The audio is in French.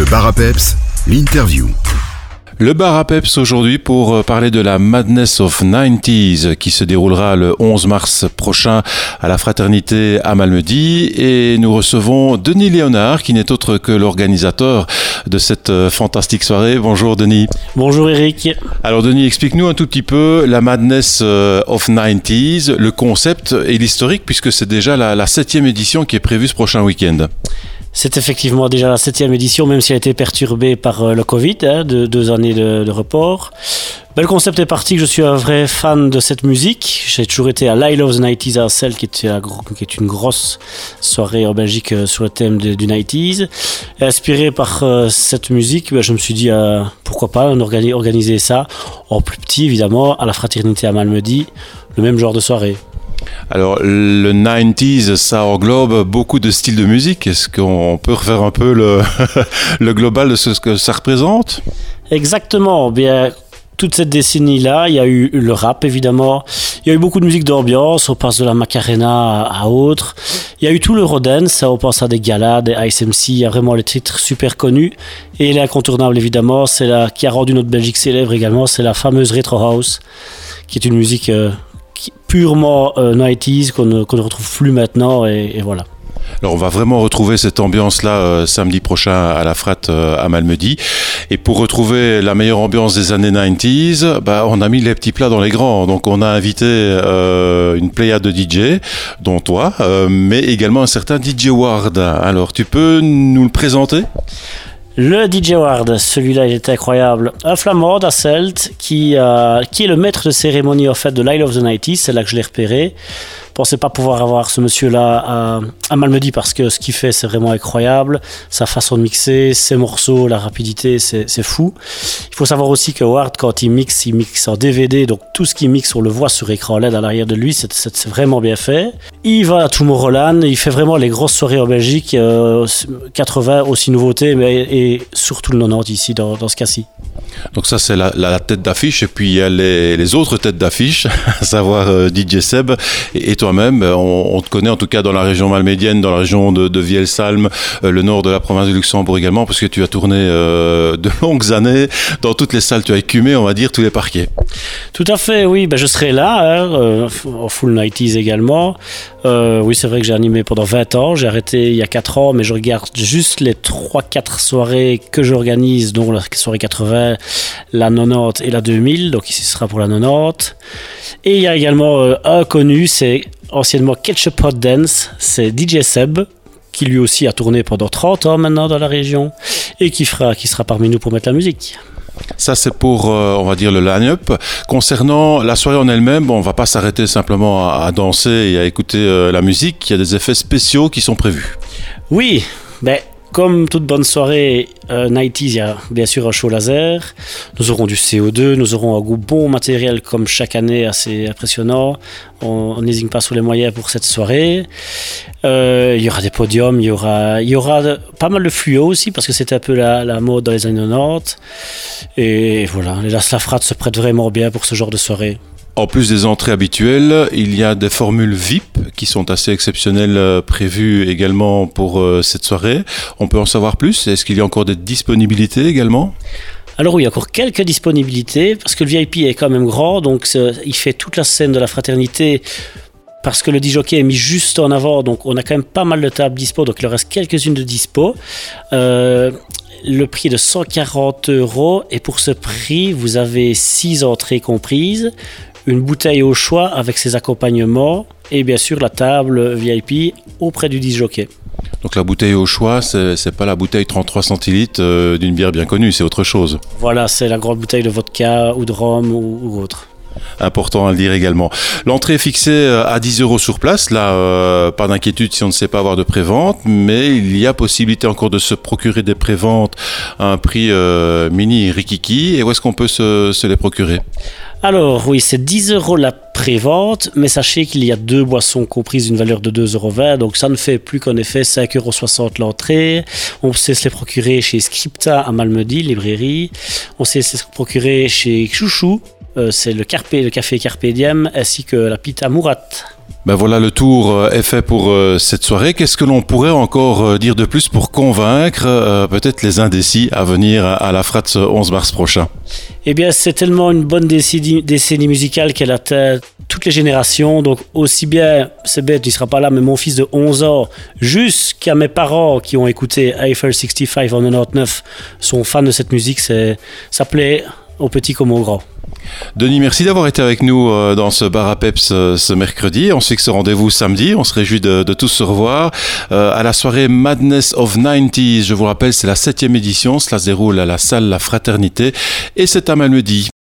Le bar à peps, l'interview. Le bar à Peps aujourd'hui pour euh, parler de la Madness of 90s qui se déroulera le 11 mars prochain à la Fraternité à Malmedy et nous recevons Denis Léonard qui n'est autre que l'organisateur de cette euh, fantastique soirée. Bonjour Denis. Bonjour Eric. Alors Denis, explique-nous un tout petit peu la Madness euh, of 90s, le concept et l'historique puisque c'est déjà la, la septième édition qui est prévue ce prochain week-end. C'est effectivement déjà la septième édition, même si elle a été perturbée par euh, le Covid, hein, de deux années de, report. Ben, le concept est parti je suis un vrai fan de cette musique. J'ai toujours été à l'Isle of the 90s à Celle, qui, qui est une grosse soirée en Belgique euh, sur le thème de- du 90s. Et inspiré par euh, cette musique, ben, je me suis dit pourquoi pas organiser ça en plus petit, évidemment, à la Fraternité à Malmedy, le même genre de soirée. Alors le 90s, ça englobe beaucoup de styles de musique. Est-ce qu'on peut refaire un peu le, le global de ce que ça représente? Exactement. Bien, toute cette décennie-là, il y a eu le rap évidemment. Il y a eu beaucoup de musique d'ambiance. On passe de la Macarena à, autre. Il y a eu tout l'Eurodance. Ça, on pense à des galas, des Ice MC. Il y a vraiment les titres super connus. Et l'incontournable évidemment, c'est la qui a rendu notre Belgique célèbre également. C'est la fameuse Retro House, qui est une musique euh, purement euh, 90s qu'on ne, qu'on ne retrouve plus maintenant. Et, voilà. Alors on va vraiment retrouver cette ambiance-là euh, samedi prochain à la Frat euh, à Malmedy. Et pour retrouver la meilleure ambiance des années 90s, bah, on a mis les petits plats dans les grands. Donc on a invité euh, une pléiade de DJ, dont toi, euh, mais également un certain DJ Ward. Alors tu peux nous le présenter? Le DJ Ward, celui-là, il était incroyable. Un flamand d'Asselt qui, est le maître de cérémonie en fait de l'Isle of the 90s, c'est là que je l'ai repéré. Pensais pas pouvoir avoir ce monsieur-là à, à Malmedy parce que ce qu'il fait, c'est vraiment incroyable. Sa façon de mixer, ses morceaux, la rapidité, c'est fou. Il faut savoir aussi que Ward, quand il mixe, il mixe en DVD, donc tout ce qu'il mixe, on le voit sur écran LED à l'arrière de lui, c'est- vraiment bien fait. Il va à Tomorrowland, il fait vraiment les grosses soirées en Belgique, euh, 80 aussi nouveautés, mais et surtout le 90 ici dans ce cas-ci. Donc ça c'est la, tête d'affiche et puis il y a les, autres têtes d'affiche, à savoir euh, DJ Seb et, toi-même. Euh, On, te connaît en tout cas dans la région malmédienne, dans la région de, de Vielsalm, euh, le nord de la province de Luxembourg également, parce que tu as tourné euh, de longues années dans toutes les salles, tu as écumé, on va dire, tous les parquets. Tout à fait, oui, ben je serai là, hein, euh, en full 90s également. Oui, c'est vrai que j'ai animé pendant 20 ans, j'ai arrêté il y a 4 ans, mais je regarde juste les 3-4 soirées que j'organise, dont la soirée 80, la 90 et la 2000, donc ici ce sera pour la 90. Et il y a également euh, un connu, c'est anciennement Ketchup Hot Dance, c'est DJ Seb, qui lui aussi a tourné pendant 30 ans maintenant dans la région, et qui, fera, qui sera parmi nous pour mettre la musique. Ça, c'est pour, euh, on va dire, le line-up. Concernant la soirée en elle-même, bon, on va pas s'arrêter simplement à, à danser et à écouter euh, la musique. Il y a des effets spéciaux qui sont prévus. Oui, ben, comme toute bonne soirée euh, 90s, il y a bien sûr un show laser. Nous aurons du CO2, nous aurons un bon matériel comme chaque année assez impressionnant. On n'hésite pas sur les moyens pour cette soirée. Euh, il y aura des podiums, il y aura, il y aura pas mal de fluo aussi parce que c'était un peu la, mode dans les années 90. Et voilà, les La Slafrat se prête vraiment bien pour ce genre de soirée. En plus des entrées habituelles, il y a des formules VIP qui sont assez exceptionnelles euh, prévues également pour euh, cette soirée. On peut en savoir plus? Est-ce qu'il y a encore des disponibilités également? Alors oui, encore quelques disponibilités, parce que le VIP est quand même grand, donc il fait toute la scène de la fraternité, parce que le DJ est mis juste en avant, donc on a quand même pas mal de tables dispo, donc il en reste quelques-unes de dispo. Euh, le prix est de 140 euros, et pour ce prix, vous avez 6 entrées comprises, une bouteille au choix avec ses accompagnements, et bien sûr la table VIP auprès du DJ. Donc la bouteille au choix, c'est pas la bouteille 33 centilitres euh, d'une bière bien connue, c'est autre chose. Voilà, c'est la grande bouteille de vodka ou de rhum ou, ou autre. Important à le dire également. L'entrée est fixée euh, à 10 euros sur place. Là, euh, pas d'inquiétude si on ne sait pas avoir de prévente, mais il y a possibilité encore de se procurer des préventes à un prix euh, mini rikiki. Et où est-ce qu'on peut se, les procurer? Alors oui, c'est 10 euros la pré-vente, mais sachez qu'il y a deux boissons comprises d'une valeur de 2,20 euros, donc ça ne fait plus qu'en effet 5,60 euros l'entrée. On sait se les procurer chez Scripta à Malmedy, librairie. On sait se les procurer chez Chouchou, euh, c'est le, Carpe, le café Carpe Diem, ainsi que la pita Murat. Ben voilà, le tour euh, est fait pour euh, cette soirée. Qu'est-ce que l'on pourrait encore dire de plus pour convaincre peut-être les indécis à venir à la FRAT 11 mars prochain? Eh bien, c'est tellement une bonne décennie, décennie musicale qu'elle atteint toutes les générations. Donc, aussi bien, c'est bête, il sera pas là, mais mon fils de 11 ans, jusqu'à mes parents qui ont écouté Eiffel 65 en 99, sont fans de cette musique. Ça plaît aux petits comme aux grands. Denis, merci d'avoir été avec nous euh, dans ce bar à Peps euh, ce mercredi. On se fixe rendez-vous samedi. On se réjouit de, tous se revoir euh, à la soirée Madness of 90s. Je vous rappelle, c'est la septième édition. Cela se déroule à la salle La Fraternité et c'est à Malmedy.